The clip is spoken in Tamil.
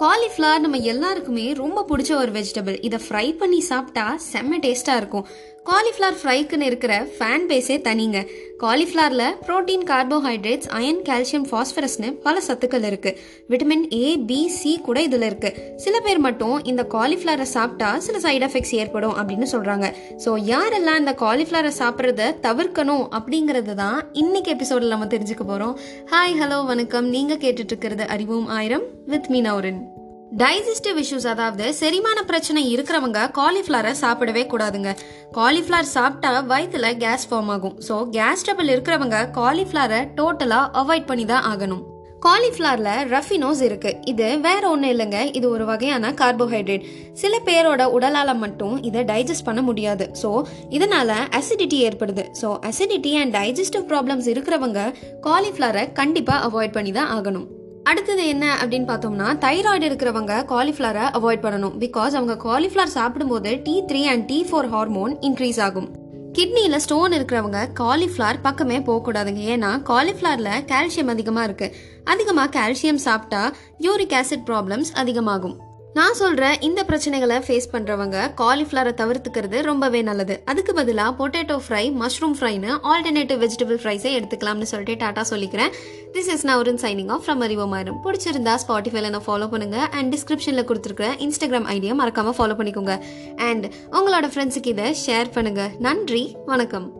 காலிஃப்ளவர் நம்ம எல்லாருக்குமே ரொம்ப பிடிச்ச ஒரு வெஜிடபிள் இதை ஃப்ரை பண்ணி சாப்பிட்டா செம்ம டேஸ்ட்டாக இருக்கும். காலிஃப்ளவர் ஃப்ரைக்குன்னு இருக்கிற ஃபேன் பேஸே தனிங்க. காலிஃப்ளவரில் புரோட்டீன் கார்போஹைட்ரேட்ஸ் அயன் கால்சியம் ஃபாஸ்பரஸ்னு பல சத்துக்கள் இருக்குது விட்டமின் ஏ பி சி கூட இதில் இருக்குது சில பேர் மட்டும் இந்த காலிஃப்ளவரை சாப்பிட்டா சில சைடு எஃபெக்ட்ஸ் ஏற்படும் அப்படின்னு சொல்கிறாங்க ஸோ யாரெல்லாம் இந்த காலிஃப்ளவரை சாப்பிட்றத தவிர்க்கணும் அப்படிங்கிறது தான் இன்னைக்கு எபிசோடில் நம்ம தெரிஞ்சுக்க போகிறோம் ஹாய் ஹலோ வணக்கம். நீங்கள் கேட்டுட்ருக்கிறது அறிவும் ஆயிரம் வித் மீனவுரன். டைஜஸ்டிவ் இஷ்யூஸ் அதாவது செரிமான பிரச்சனை இருக்கிறவங்க காலிஃப்ளவரை சாப்பிடவே கூடாதுங்க. காலிஃப்ளவர் சாப்பிட்டா வயிற்றுல கேஸ் ஃபார்ம் ஆகும். ஸோ கேஸ் ட்ரபிள் இருக்கிறவங்க காலிஃப்ளவரை டோட்டலாக அவாய்ட் பண்ணி தான் ஆகணும். காலிஃப்ளவரில் ரஃபினோஸ் இருக்கு. இது வேற ஒன்றும் இல்லைங்க. இது ஒரு வகையான கார்போஹைட்ரேட் சில பேரோட உடலால் மட்டும் இதை டைஜஸ்ட் பண்ண முடியாது. ஸோ இதனால அசிடிட்டி ஏற்படுது. So acidity and digestive problems இருக்கிறவங்க காலிஃப்ளவரை கண்டிப்பாக அவாய்ட் பண்ணி தான் ஆகணும். அடுத்தது என்ன அப்படின்னு பார்த்தோம்னா தைராய்டு இருக்கிறவங்க காலிஃப்ளவரை அவாய்ட் பண்ணணும். பிகாஸ் அவங்க காலிஃப்ளவர் சாப்பிடும்போது T three and T four hormone increase ஆகும். கிட்னியில் ஸ்டோன் இருக்கிறவங்க காலிஃப்ளவர் பக்கமே போகக்கூடாதுங்க. ஏன்னா காலிஃப்ளவரில் கால்சியம் அதிகமாக இருக்குது அதிகமாக கால்சியம் சாப்பிட்டா யூரிக் ஆசிட் ப்ராப்ளம்ஸ் அதிகமாகும். நான் சொல்கிறேன் இந்த பிரச்சனைகளை ஃபேஸ் பண்ணுறவங்க காலிஃப்ளவரை தவிர்த்துக்கிறது ரொம்பவே நல்லது. அதுக்கு பதிலாக பொட்டேட்டோ ஃப்ரை மஷ்ரூம் ஃப்ரைன்னு ஆல்டர்னேட்டிவ் வெஜிடபிள் ஃப்ரைஸை எடுத்துக்கலாம்னு சொல்லிட்டு டாட்டா சொல்லிக்கிறேன். This is Navaran signing off from Arivomaayiram பிடிச்சிருந்தா ஸ்பாட்டிஃபைல நான் ஃபாலோ பண்ணுங்க. அண்ட் டிஸ்கிரிப்ஷனில் கொடுத்துருக்க இன்ஸ்டாகிராம் ஐடியா மறக்காம ஃபாலோ பண்ணிக்கோங்க. அண்ட் உங்களோட ஃப்ரெண்ட்ஸுக்கு இதை ஷேர் பண்ணுங்கள் நன்றி. வணக்கம்.